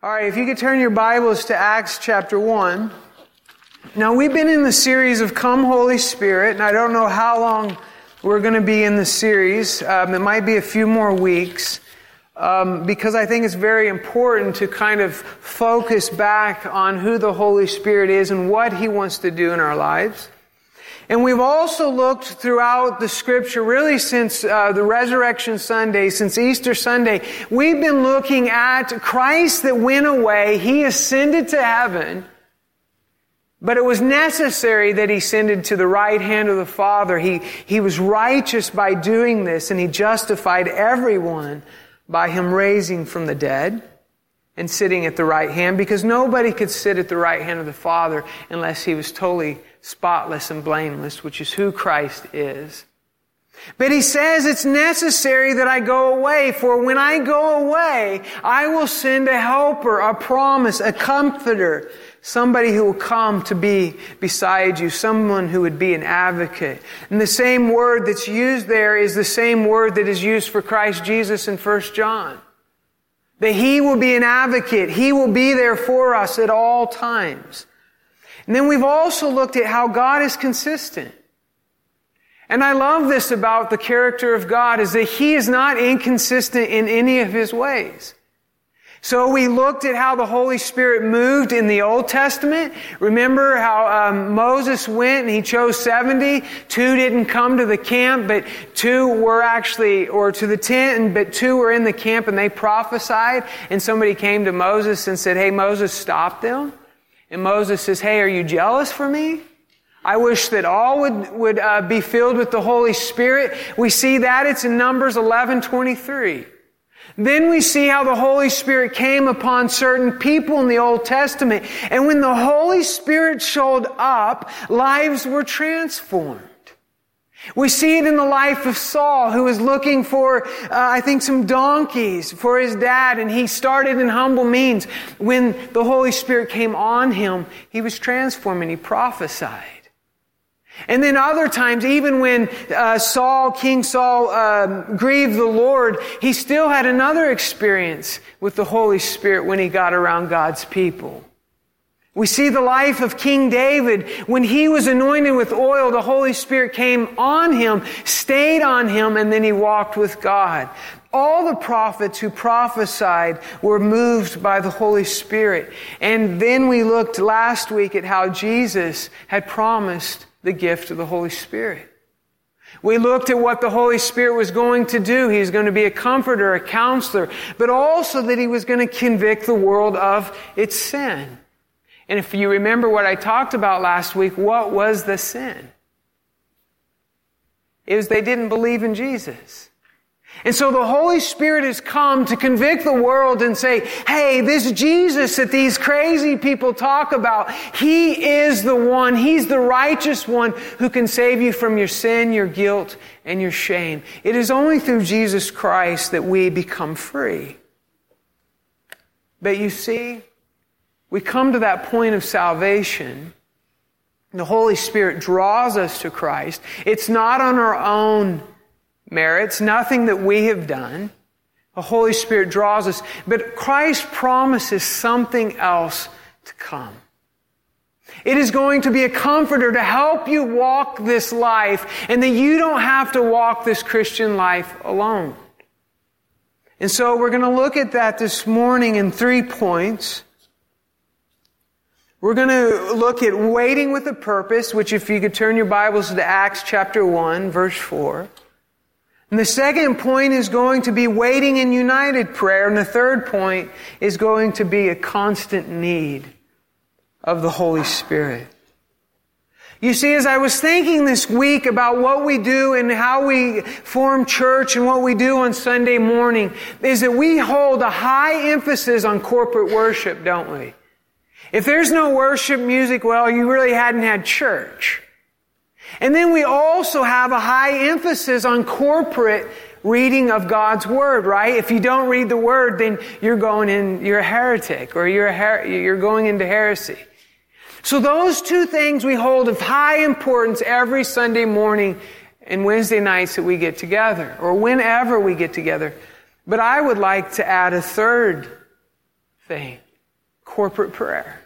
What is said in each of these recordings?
All right, if you could turn your Bibles to Acts chapter 1. Now, we've been in the series of Come Holy Spirit, and I don't know how long we're going to be in the series. Um, it might be a few more weeks, um, because I think it's very important to kind of focus back on who the Holy Spirit is and what He wants to do in our lives. And we've also looked throughout the scripture, really since uh, the resurrection Sunday, since Easter Sunday, we've been looking at Christ that went away. He ascended to heaven. But it was necessary that he ascended to the right hand of the Father. He, he was righteous by doing this, and he justified everyone by him raising from the dead and sitting at the right hand, because nobody could sit at the right hand of the Father unless he was totally spotless and blameless, which is who Christ is. But he says it's necessary that I go away, for when I go away, I will send a helper, a promise, a comforter, somebody who will come to be beside you, someone who would be an advocate. And the same word that's used there is the same word that is used for Christ Jesus in 1 John. That he will be an advocate. He will be there for us at all times. And then we've also looked at how God is consistent. And I love this about the character of God is that He is not inconsistent in any of His ways. So we looked at how the Holy Spirit moved in the Old Testament. Remember how um, Moses went and he chose 70? Two didn't come to the camp, but two were actually, or to the tent, but two were in the camp and they prophesied. And somebody came to Moses and said, Hey, Moses, stop them. And Moses says, Hey, are you jealous for me? I wish that all would, would uh, be filled with the Holy Spirit. We see that it's in Numbers 11 23. Then we see how the Holy Spirit came upon certain people in the Old Testament. And when the Holy Spirit showed up, lives were transformed. We see it in the life of Saul, who was looking for, uh, I think, some donkeys for his dad, and he started in humble means. When the Holy Spirit came on him, he was transformed and he prophesied. And then other times, even when uh, Saul, King Saul, uh, grieved the Lord, he still had another experience with the Holy Spirit when he got around God's people. We see the life of King David. When he was anointed with oil, the Holy Spirit came on him, stayed on him, and then he walked with God. All the prophets who prophesied were moved by the Holy Spirit. And then we looked last week at how Jesus had promised the gift of the Holy Spirit. We looked at what the Holy Spirit was going to do. He was going to be a comforter, a counselor, but also that he was going to convict the world of its sin. And if you remember what I talked about last week, what was the sin? It was they didn't believe in Jesus. And so the Holy Spirit has come to convict the world and say, hey, this Jesus that these crazy people talk about, He is the one, He's the righteous one who can save you from your sin, your guilt, and your shame. It is only through Jesus Christ that we become free. But you see, we come to that point of salvation. The Holy Spirit draws us to Christ. It's not on our own merits, nothing that we have done. The Holy Spirit draws us, but Christ promises something else to come. It is going to be a comforter to help you walk this life and that you don't have to walk this Christian life alone. And so we're going to look at that this morning in three points. We're going to look at waiting with a purpose, which if you could turn your Bibles to Acts chapter 1, verse 4. And the second point is going to be waiting in united prayer. And the third point is going to be a constant need of the Holy Spirit. You see, as I was thinking this week about what we do and how we form church and what we do on Sunday morning, is that we hold a high emphasis on corporate worship, don't we? If there's no worship music, well, you really hadn't had church. And then we also have a high emphasis on corporate reading of God's Word, right? If you don't read the Word, then you're going in, you're a heretic or you're, her- you're going into heresy. So those two things we hold of high importance every Sunday morning and Wednesday nights that we get together or whenever we get together. But I would like to add a third thing. Corporate prayer.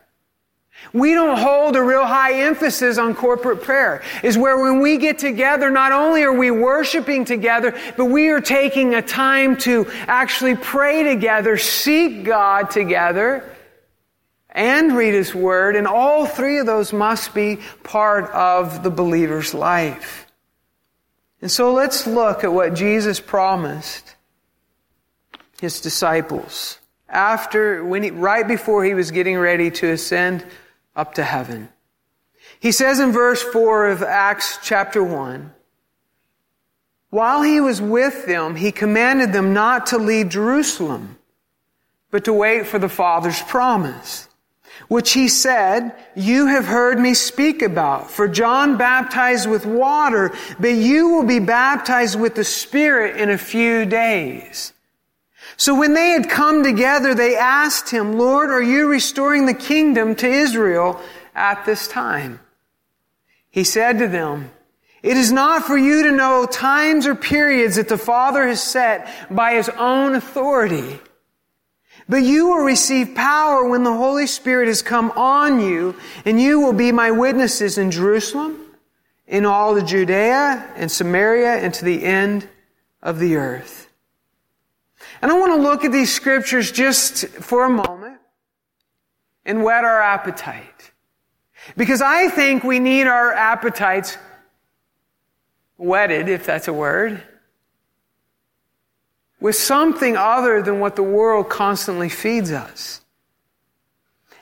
We don't hold a real high emphasis on corporate prayer. Is where when we get together, not only are we worshiping together, but we are taking a time to actually pray together, seek God together, and read His Word. And all three of those must be part of the believer's life. And so let's look at what Jesus promised His disciples after, when he, right before he was getting ready to ascend up to heaven. He says in verse 4 of Acts chapter 1, while he was with them, he commanded them not to leave Jerusalem, but to wait for the Father's promise, which he said, you have heard me speak about. For John baptized with water, but you will be baptized with the Spirit in a few days. So when they had come together, they asked him, Lord, are you restoring the kingdom to Israel at this time? He said to them, it is not for you to know times or periods that the Father has set by His own authority. But you will receive power when the Holy Spirit has come on you, and you will be my witnesses in Jerusalem, in all Judea and Samaria, and to the end of the earth. And I want to look at these scriptures just for a moment and whet our appetite. Because I think we need our appetites whetted, if that's a word, with something other than what the world constantly feeds us.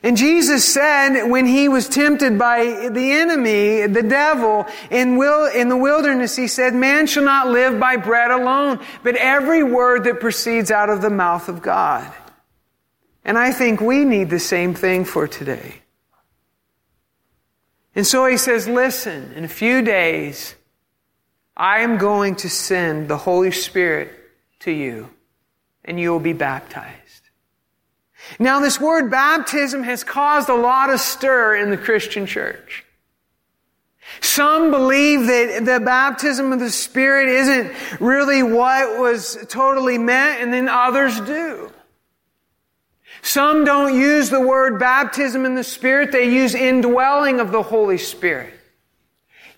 And Jesus said when he was tempted by the enemy, the devil, in, will, in the wilderness, he said, man shall not live by bread alone, but every word that proceeds out of the mouth of God. And I think we need the same thing for today. And so he says, listen, in a few days, I am going to send the Holy Spirit to you, and you will be baptized. Now, this word baptism has caused a lot of stir in the Christian church. Some believe that the baptism of the Spirit isn't really what was totally meant, and then others do. Some don't use the word baptism in the Spirit, they use indwelling of the Holy Spirit.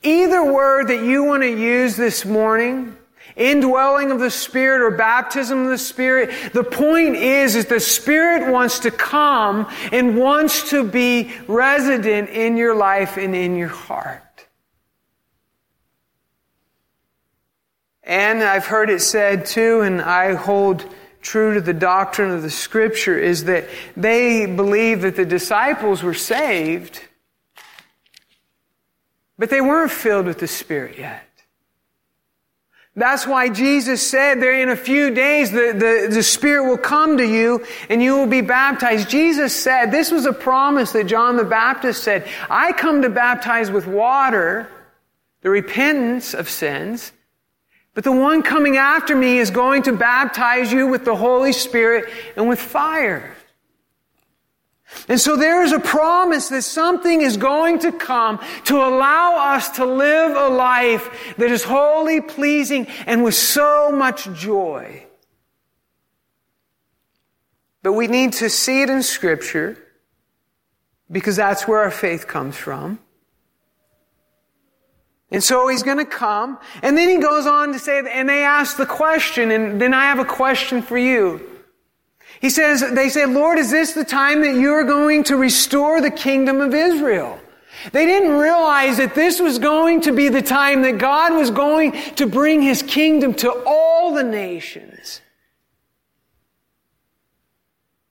Either word that you want to use this morning, indwelling of the Spirit or baptism of the Spirit. The point is, is the Spirit wants to come and wants to be resident in your life and in your heart. And I've heard it said too, and I hold true to the doctrine of the scripture, is that they believe that the disciples were saved, but they weren't filled with the Spirit yet. That's why Jesus said there in a few days the, the, the Spirit will come to you and you will be baptized. Jesus said, this was a promise that John the Baptist said, I come to baptize with water, the repentance of sins, but the one coming after me is going to baptize you with the Holy Spirit and with fire. And so there is a promise that something is going to come to allow us to live a life that is wholly pleasing and with so much joy. But we need to see it in Scripture because that's where our faith comes from. And so he's going to come. And then he goes on to say, and they ask the question, and then I have a question for you. He says, they say, Lord, is this the time that you're going to restore the kingdom of Israel? They didn't realize that this was going to be the time that God was going to bring his kingdom to all the nations.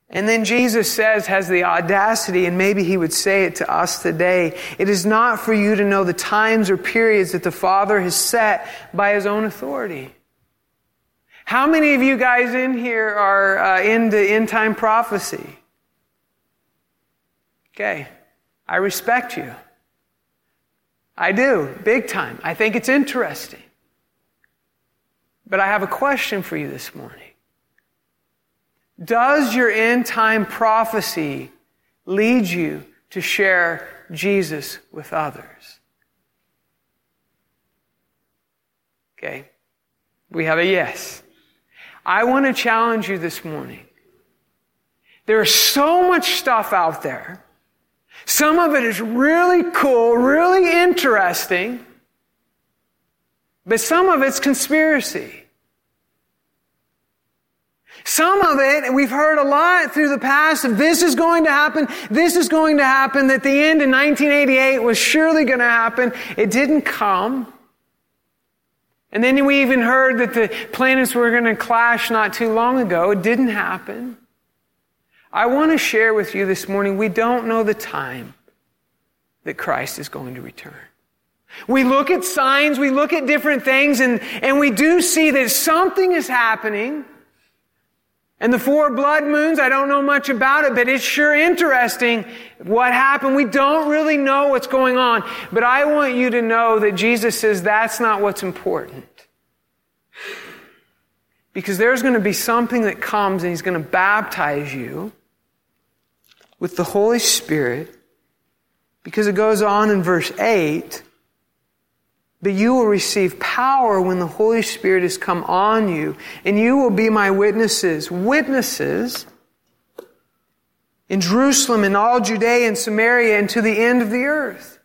And then Jesus says, has the audacity, and maybe he would say it to us today, it is not for you to know the times or periods that the Father has set by his own authority. How many of you guys in here are uh, into end time prophecy? Okay, I respect you. I do, big time. I think it's interesting. But I have a question for you this morning. Does your end time prophecy lead you to share Jesus with others? Okay, we have a yes. I want to challenge you this morning There's so much stuff out there. Some of it is really cool, really interesting, but some of it's conspiracy. Some of it, we've heard a lot through the past, this is going to happen, this is going to happen, that the end in 1988 was surely going to happen. It didn't come. And then we even heard that the planets were going to clash not too long ago. It didn't happen. I want to share with you this morning, we don't know the time that Christ is going to return. We look at signs, we look at different things, and, and we do see that something is happening. And the four blood moons, I don't know much about it, but it's sure interesting what happened. We don't really know what's going on. But I want you to know that Jesus says that's not what's important. Because there's going to be something that comes and He's going to baptize you with the Holy Spirit. Because it goes on in verse 8 but you will receive power when the Holy Spirit has come on you, and you will be my witnesses. Witnesses in Jerusalem and all Judea and Samaria and to the end of the earth.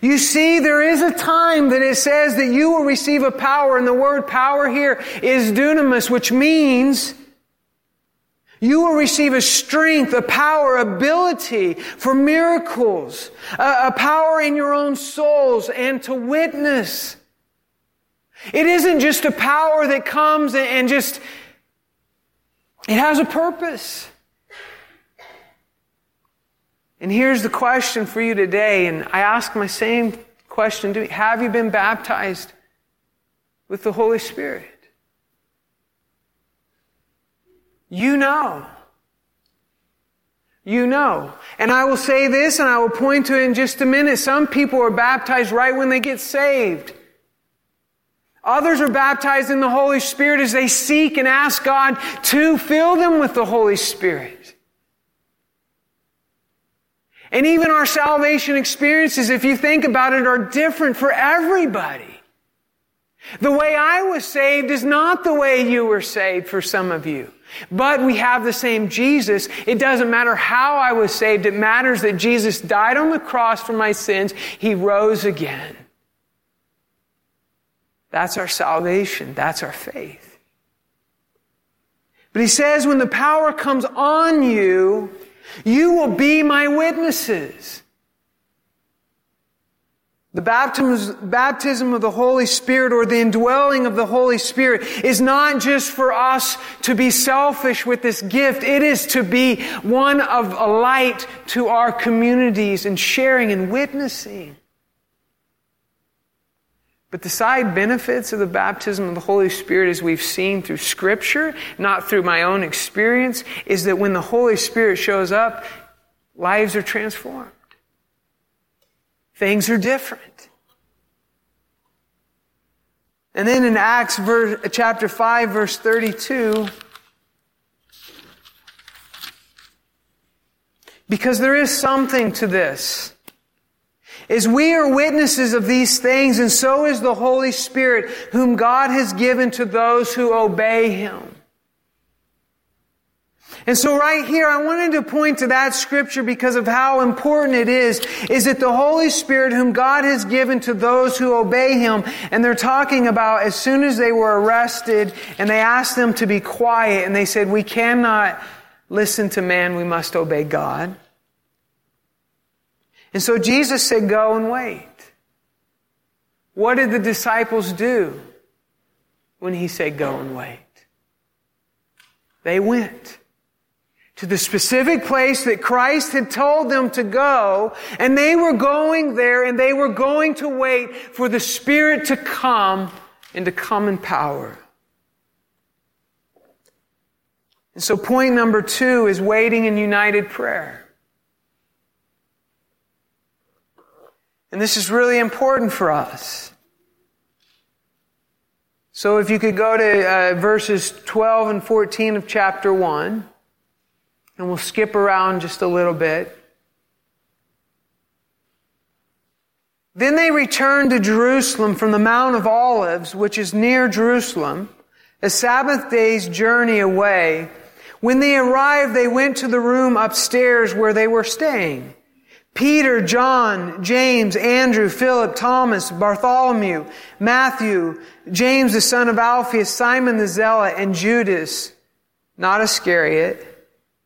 You see, there is a time that it says that you will receive a power, and the word power here is dunamis, which means you will receive a strength, a power, ability for miracles, a, a, power in your own souls and to witness. It isn't just a power that comes and, and just, it has a purpose. And here's the question for you today, and I ask my same question Have you been baptized with the Holy Spirit? You know. You know. And I will say this and I will point to it in just a minute. Some people are baptized right when they get saved. Others are baptized in the Holy Spirit as they seek and ask God to fill them with the Holy Spirit. And even our salvation experiences, if you think about it, are different for everybody. The way I was saved is not the way you were saved for some of you. But we have the same Jesus. It doesn't matter how I was saved. It matters that Jesus died on the cross for my sins. He rose again. That's our salvation. That's our faith. But he says, when the power comes on you, you will be my witnesses. The baptism of the Holy Spirit or the indwelling of the Holy Spirit is not just for us to be selfish with this gift. It is to be one of a light to our communities and sharing and witnessing. But the side benefits of the baptism of the Holy Spirit, as we've seen through Scripture, not through my own experience, is that when the Holy Spirit shows up, lives are transformed. Things are different. And then in Acts chapter 5 verse 32, because there is something to this. Is we are witnesses of these things and so is the Holy Spirit whom God has given to those who obey Him. And so right here, I wanted to point to that scripture because of how important it is, is that the Holy Spirit whom God has given to those who obey Him, and they're talking about as soon as they were arrested and they asked them to be quiet and they said, we cannot listen to man, we must obey God. And so Jesus said, go and wait. What did the disciples do when He said, go and wait? They went to the specific place that Christ had told them to go, and they were going there and they were going to wait for the Spirit to come and to come in power. And so point number two is waiting in united prayer. And this is really important for us. So if you could go to uh, verses 12 and 14 of chapter 1. And we'll skip around just a little bit. Then they returned to Jerusalem from the Mount of Olives, which is near Jerusalem, a Sabbath day's journey away. When they arrived, they went to the room upstairs where they were staying. Peter, John, James, Andrew, Philip, Thomas, Bartholomew, Matthew, James the son of Alphaeus, Simon the Zealot, and Judas, not Iscariot,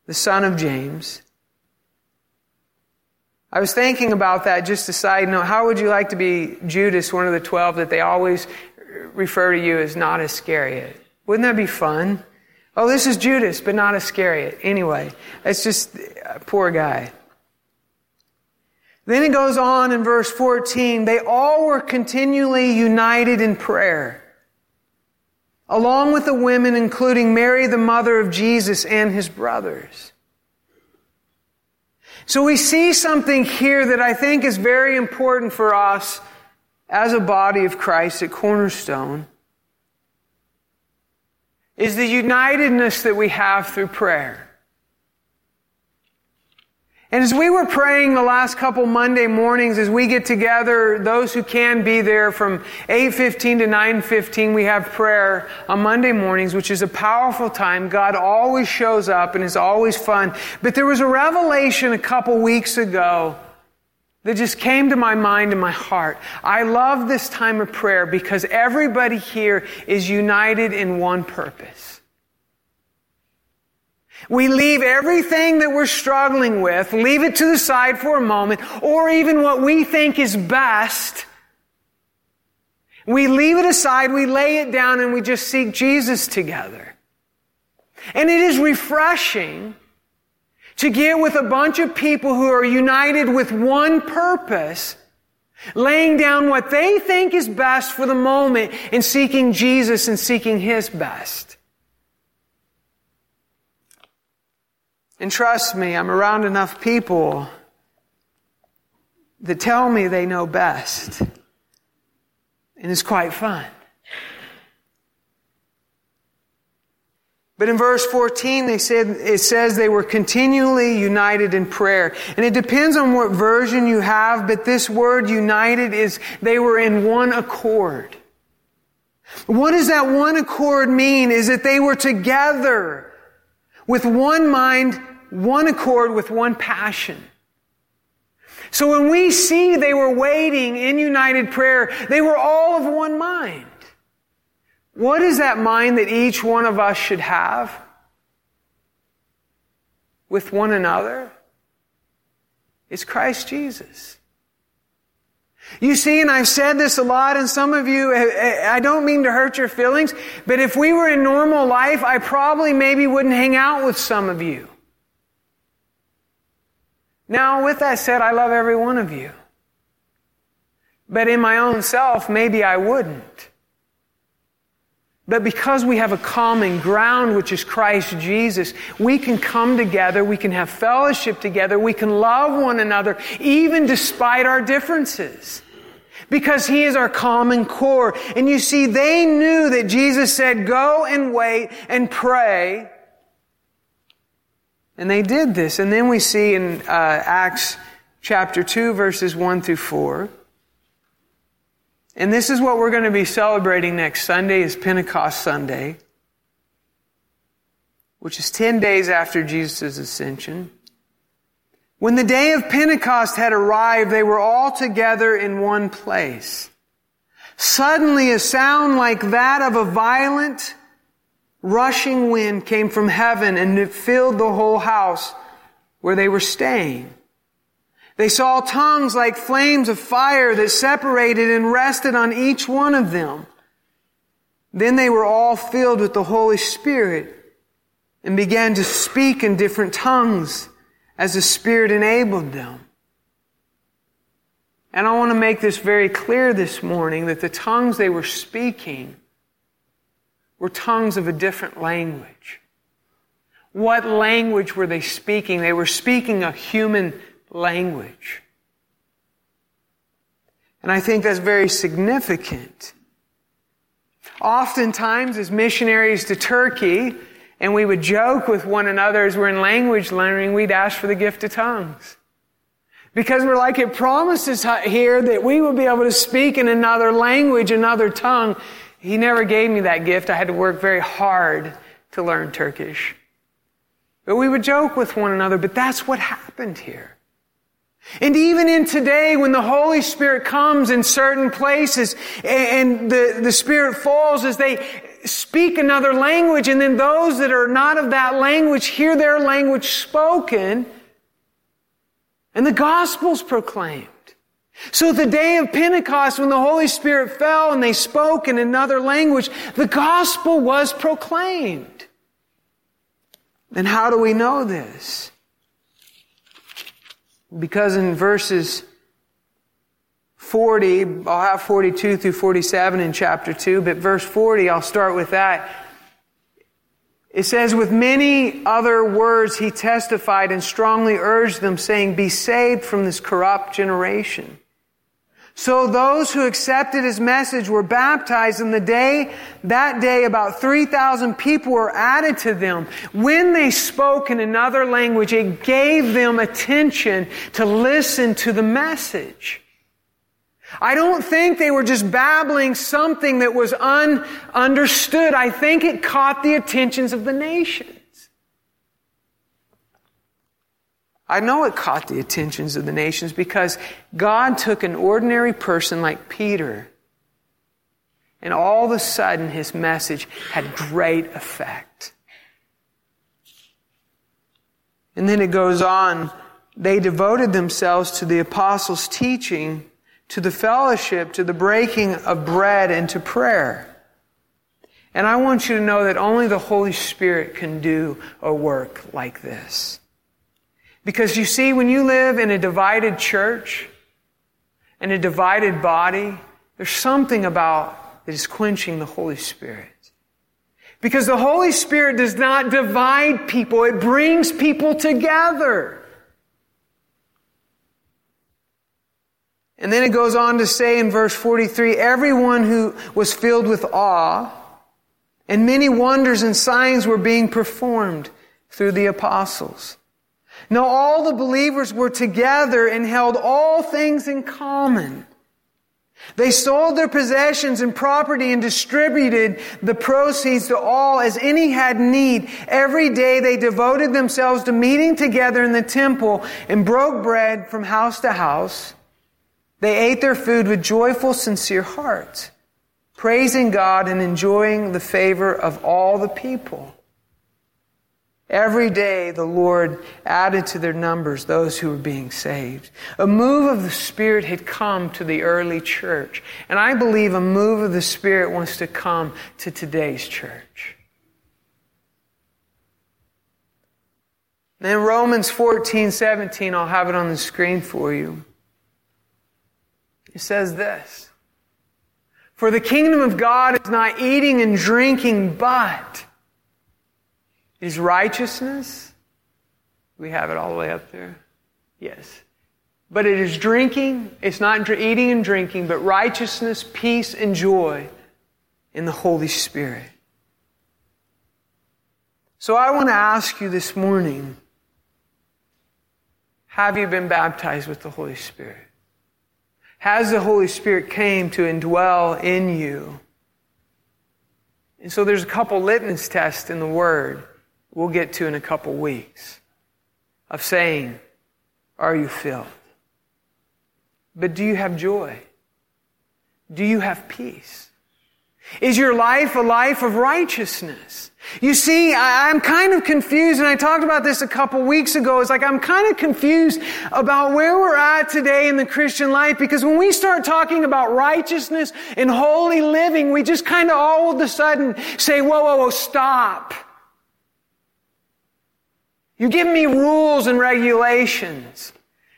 the son of James. I was thinking about that, just a side note. How would you like to be Judas, one of the twelve that they always refer to you as not Iscariot? Wouldn't that be fun? Oh, this is Judas, but not Iscariot. Anyway, it's just a poor guy. Then it goes on in verse 14, they all were continually united in prayer, along with the women, including Mary, the mother of Jesus, and his brothers. So we see something here that I think is very important for us as a body of Christ at Cornerstone is the unitedness that we have through prayer. And as we were praying the last couple Monday mornings, as we get together, those who can be there from 8.15 to 9.15, we have prayer on Monday mornings, which is a powerful time. God always shows up and is always fun. But there was a revelation a couple weeks ago that just came to my mind and my heart. I love this time of prayer because everybody here is united in one purpose. We leave everything that we're struggling with, leave it to the side for a moment, or even what we think is best. We leave it aside, we lay it down, and we just seek Jesus together. And it is refreshing to get with a bunch of people who are united with one purpose, laying down what they think is best for the moment and seeking Jesus and seeking His best. And trust me, I'm around enough people that tell me they know best. And it's quite fun. But in verse 14, they said, it says they were continually united in prayer. And it depends on what version you have, but this word united is they were in one accord. What does that one accord mean? Is that they were together with one mind one accord with one passion. So when we see they were waiting in united prayer, they were all of one mind. What is that mind that each one of us should have with one another? It's Christ Jesus. You see, and I've said this a lot, and some of you, eh, eh, I don't mean to hurt your feelings, but if we were in normal life, I probably maybe wouldn't hang out with some of you. Now, with that said, I love every one of you. But in my own self, maybe I wouldn't. But because we have a common ground, which is Christ Jesus, we can come together, we can have fellowship together, we can love one another, even despite our differences. Because He is our common core. And you see, they knew that Jesus said, go and wait and pray and they did this. And then we see in uh, Acts chapter 2, verses 1 through 4. And this is what we're going to be celebrating next Sunday is Pentecost Sunday, which is 10 days after Jesus' ascension. When the day of Pentecost had arrived, they were all together in one place. Suddenly a sound like that of a violent rushing wind came from heaven and it filled the whole house where they were staying. They saw tongues like flames of fire that separated and rested on each one of them. Then they were all filled with the Holy Spirit and began to speak in different tongues as the Spirit enabled them. And I want to make this very clear this morning that the tongues they were speaking were tongues of a different language. What language were they speaking? They were speaking a human language. And I think that's very significant. Oftentimes, as missionaries to Turkey, and we would joke with one another as we're in language learning, we'd ask for the gift of tongues. Because we're like, it promises here that we will be able to speak in another language, another tongue, he never gave me that gift. I had to work very hard to learn Turkish. But we would joke with one another, but that's what happened here. And even in today, when the Holy Spirit comes in certain places and the, the Spirit falls as they speak another language, and then those that are not of that language hear their language spoken, and the gospel's proclaimed. So the day of Pentecost, when the Holy Spirit fell and they spoke in another language, the gospel was proclaimed. Then how do we know this? Because in verses 40, I'll have 42 through 47 in chapter 2, but verse 40, I'll start with that. It says, with many other words, he testified and strongly urged them, saying, Be saved from this corrupt generation. So those who accepted his message were baptized and the day, that day about 3,000 people were added to them. When they spoke in another language, it gave them attention to listen to the message. I don't think they were just babbling something that was ununderstood. I think it caught the attentions of the nation. I know it caught the attentions of the nations because God took an ordinary person like Peter, and all of a sudden his message had great effect. And then it goes on, they devoted themselves to the apostles' teaching, to the fellowship, to the breaking of bread, and to prayer. And I want you to know that only the Holy Spirit can do a work like this. Because you see, when you live in a divided church and a divided body, there's something about that is quenching the Holy Spirit. Because the Holy Spirit does not divide people, it brings people together. And then it goes on to say in verse 43 everyone who was filled with awe, and many wonders and signs were being performed through the apostles. Now all the believers were together and held all things in common. They sold their possessions and property and distributed the proceeds to all as any had need. Every day they devoted themselves to meeting together in the temple and broke bread from house to house. They ate their food with joyful, sincere hearts, praising God and enjoying the favor of all the people. Every day the Lord added to their numbers those who were being saved. A move of the Spirit had come to the early church. And I believe a move of the Spirit wants to come to today's church. Then Romans 14, 17, I'll have it on the screen for you. It says this. For the kingdom of God is not eating and drinking, but is righteousness. We have it all the way up there. Yes. But it is drinking, it's not eating and drinking, but righteousness, peace, and joy in the Holy Spirit. So I want to ask you this morning have you been baptized with the Holy Spirit? Has the Holy Spirit came to indwell in you? And so there's a couple litmus tests in the Word we'll get to in a couple weeks of saying, Are you filled? But do you have joy? Do you have peace? Is your life a life of righteousness? You see, I, am kind of confused, and I talked about this a couple weeks ago. It's like I'm kind of confused about where we're at today in the Christian life because when we start talking about righteousness and holy living, we just kind of all of a sudden say, whoa, whoa, whoa, stop. You give me rules and regulations.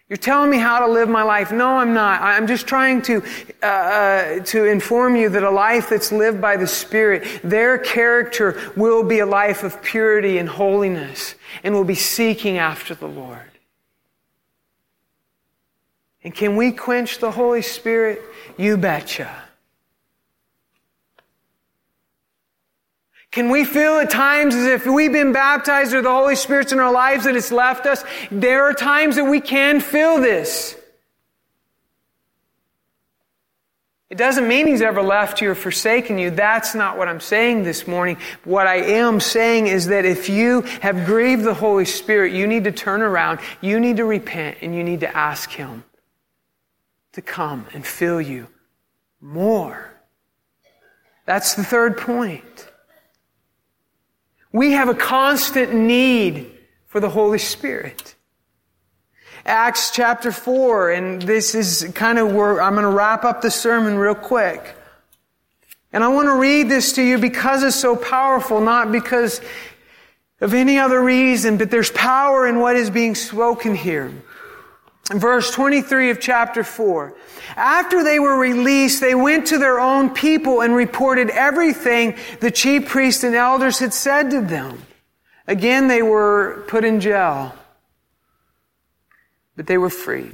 You're telling me how to live my life. No, I'm not. I'm just trying to, uh, uh, to inform you that a life that's lived by the Spirit, their character will be a life of purity and holiness and will be seeking after the Lord. And can we quench the Holy Spirit? You betcha. Can we feel at times as if we've been baptized or the Holy Spirit's in our lives that it's left us? There are times that we can feel this. It doesn't mean he's ever left you or forsaken you. That's not what I'm saying this morning. What I am saying is that if you have grieved the Holy Spirit, you need to turn around, you need to repent, and you need to ask him to come and fill you more. That's the third point. We have a constant need for the Holy Spirit. Acts chapter 4, and this is kind of where I'm going to wrap up the sermon real quick. And I want to read this to you because it's so powerful, not because of any other reason, but there's power in what is being spoken here. Verse 23 of chapter 4. After they were released, they went to their own people and reported everything the chief priests and elders had said to them. Again, they were put in jail but they were free.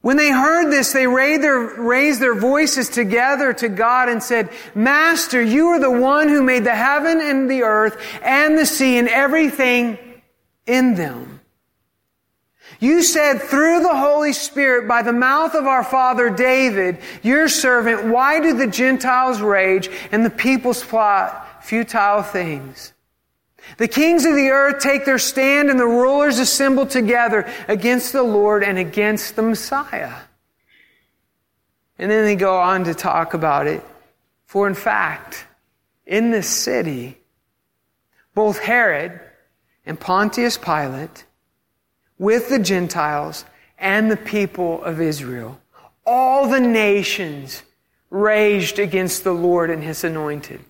When they heard this, they raised their, raised their voices together to God and said, Master, you are the one who made the heaven and the earth and the sea and everything in them. You said through the Holy Spirit by the mouth of our father David, your servant, why do the Gentiles rage and the peoples plot futile things? The kings of the earth take their stand and the rulers assemble together against the Lord and against the Messiah. And then they go on to talk about it. For in fact, in this city, both Herod and Pontius Pilate, with the Gentiles and the people of Israel, all the nations raged against the Lord and his anointed.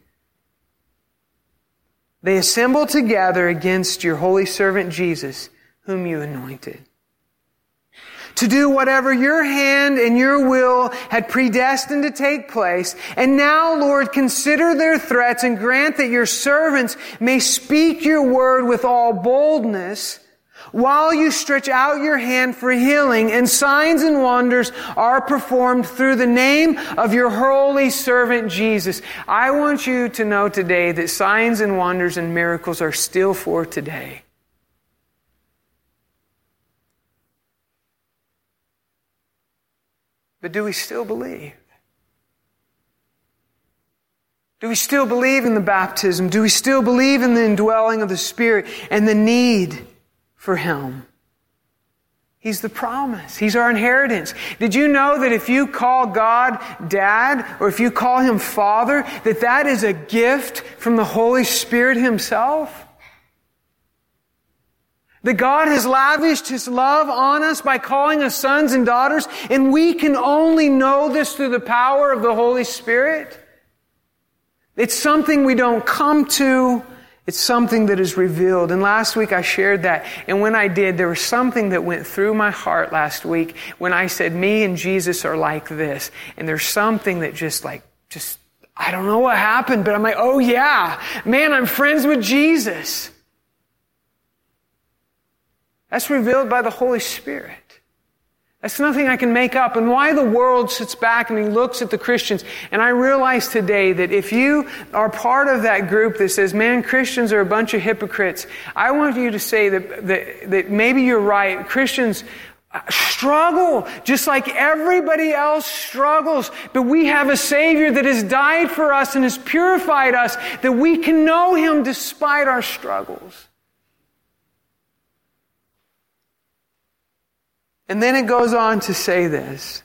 They assembled together against your holy servant Jesus, whom you anointed. To do whatever your hand and your will had predestined to take place. And now, Lord, consider their threats and grant that your servants may speak your word with all boldness while you stretch out your hand for healing and signs and wonders are performed through the name of your holy servant Jesus. I want you to know today that signs and wonders and miracles are still for today. But do we still believe? Do we still believe in the baptism? Do we still believe in the indwelling of the Spirit and the need for him. He's the promise. He's our inheritance. Did you know that if you call God dad or if you call him father, that that is a gift from the Holy Spirit himself? That God has lavished His love on us by calling us sons and daughters, and we can only know this through the power of the Holy Spirit. It's something we don't come to it's something that is revealed. And last week I shared that. And when I did, there was something that went through my heart last week when I said, me and Jesus are like this. And there's something that just like, just, I don't know what happened, but I'm like, oh yeah, man, I'm friends with Jesus. That's revealed by the Holy Spirit. That's nothing I can make up. And why the world sits back and he looks at the Christians. And I realize today that if you are part of that group that says, man, Christians are a bunch of hypocrites, I want you to say that, that, that maybe you're right. Christians uh, struggle just like everybody else struggles. But we have a Savior that has died for us and has purified us that we can know Him despite our struggles. And then it goes on to say this.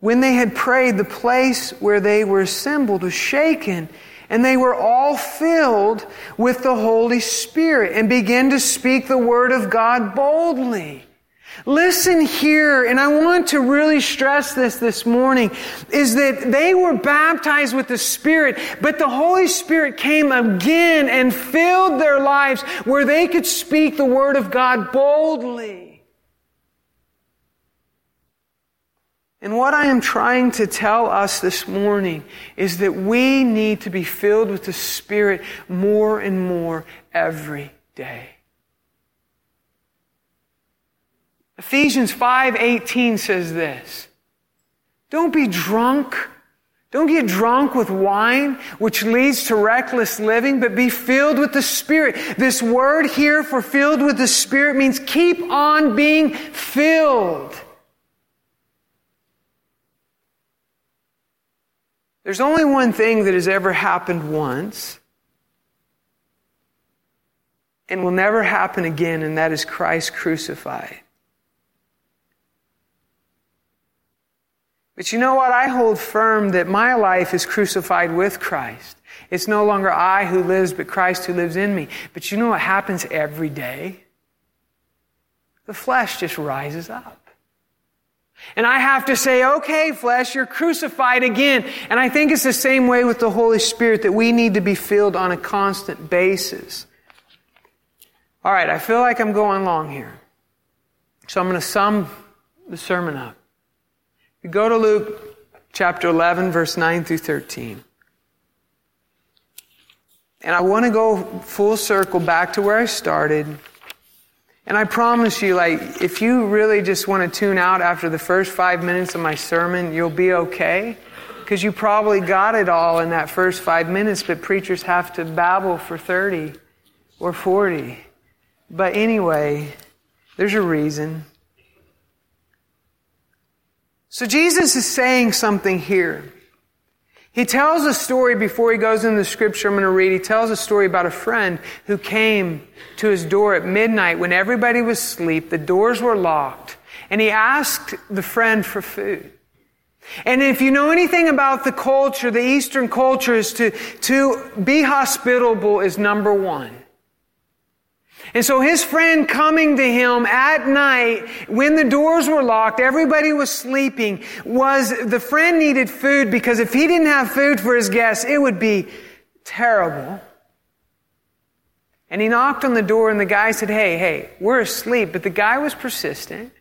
When they had prayed, the place where they were assembled was shaken, and they were all filled with the Holy Spirit and began to speak the word of God boldly. Listen here, and I want to really stress this this morning, is that they were baptized with the Spirit, but the Holy Spirit came again and filled their lives where they could speak the Word of God boldly. And what I am trying to tell us this morning is that we need to be filled with the Spirit more and more every day. Ephesians 5:18 says this. Don't be drunk. Don't get drunk with wine, which leads to reckless living, but be filled with the Spirit. This word here for filled with the Spirit means keep on being filled. There's only one thing that has ever happened once and will never happen again, and that is Christ crucified. But you know what? I hold firm that my life is crucified with Christ. It's no longer I who lives, but Christ who lives in me. But you know what happens every day? The flesh just rises up. And I have to say, okay, flesh, you're crucified again. And I think it's the same way with the Holy Spirit that we need to be filled on a constant basis. All right, I feel like I'm going long here. So I'm going to sum the sermon up. You go to Luke chapter 11, verse 9 through 13. And I want to go full circle back to where I started. And I promise you, like, if you really just want to tune out after the first five minutes of my sermon, you'll be okay. Because you probably got it all in that first five minutes, but preachers have to babble for 30 or 40. But anyway, there's a reason. So Jesus is saying something here. He tells a story before he goes into the scripture I'm going to read. He tells a story about a friend who came to his door at midnight when everybody was asleep. The doors were locked. And he asked the friend for food. And if you know anything about the culture, the Eastern culture is to, to be hospitable is number one. And so his friend coming to him at night when the doors were locked, everybody was sleeping, was the friend needed food because if he didn't have food for his guests, it would be terrible. And he knocked on the door and the guy said, Hey, hey, we're asleep. But the guy was persistent.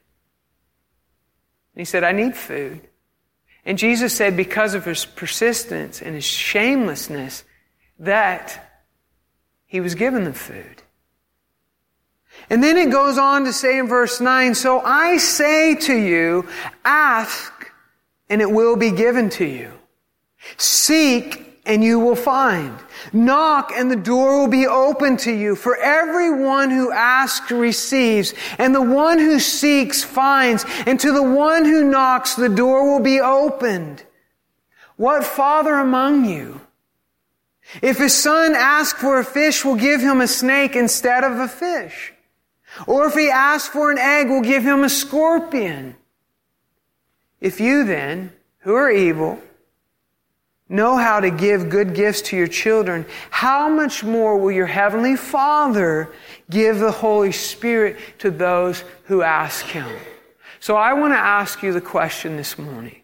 And he said, I need food. And Jesus said, because of his persistence and his shamelessness, that he was given the food. And then it goes on to say in verse 9, So I say to you, ask and it will be given to you. Seek and you will find. Knock and the door will be open to you. For everyone who asks receives, and the one who seeks finds, and to the one who knocks the door will be opened. What father among you, if his son asks for a fish, will give him a snake instead of a fish? Or if he asks for an egg, we'll give him a scorpion. If you then, who are evil, know how to give good gifts to your children, how much more will your heavenly Father give the Holy Spirit to those who ask him? So I want to ask you the question this morning.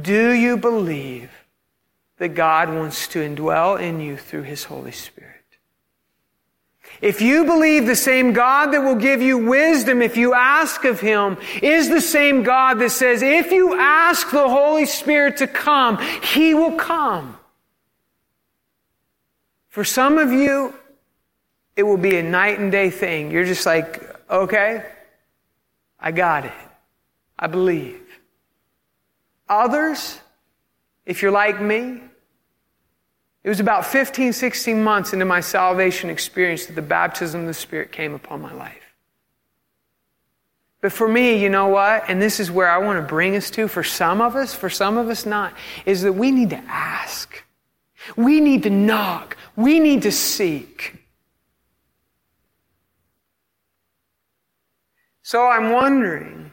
Do you believe that God wants to indwell in you through his Holy Spirit? If you believe the same God that will give you wisdom if you ask of Him is the same God that says, if you ask the Holy Spirit to come, He will come. For some of you, it will be a night and day thing. You're just like, okay, I got it. I believe. Others, if you're like me, it was about 15, 16 months into my salvation experience that the baptism of the Spirit came upon my life. But for me, you know what? And this is where I want to bring us to, for some of us, for some of us not, is that we need to ask. We need to knock. We need to seek. So I'm wondering,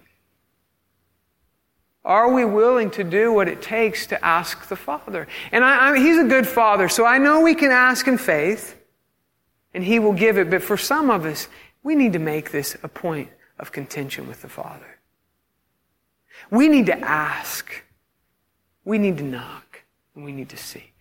are we willing to do what it takes to ask the Father? And I, I, He's a good Father, so I know we can ask in faith, and He will give it. But for some of us, we need to make this a point of contention with the Father. We need to ask. We need to knock, and we need to seek.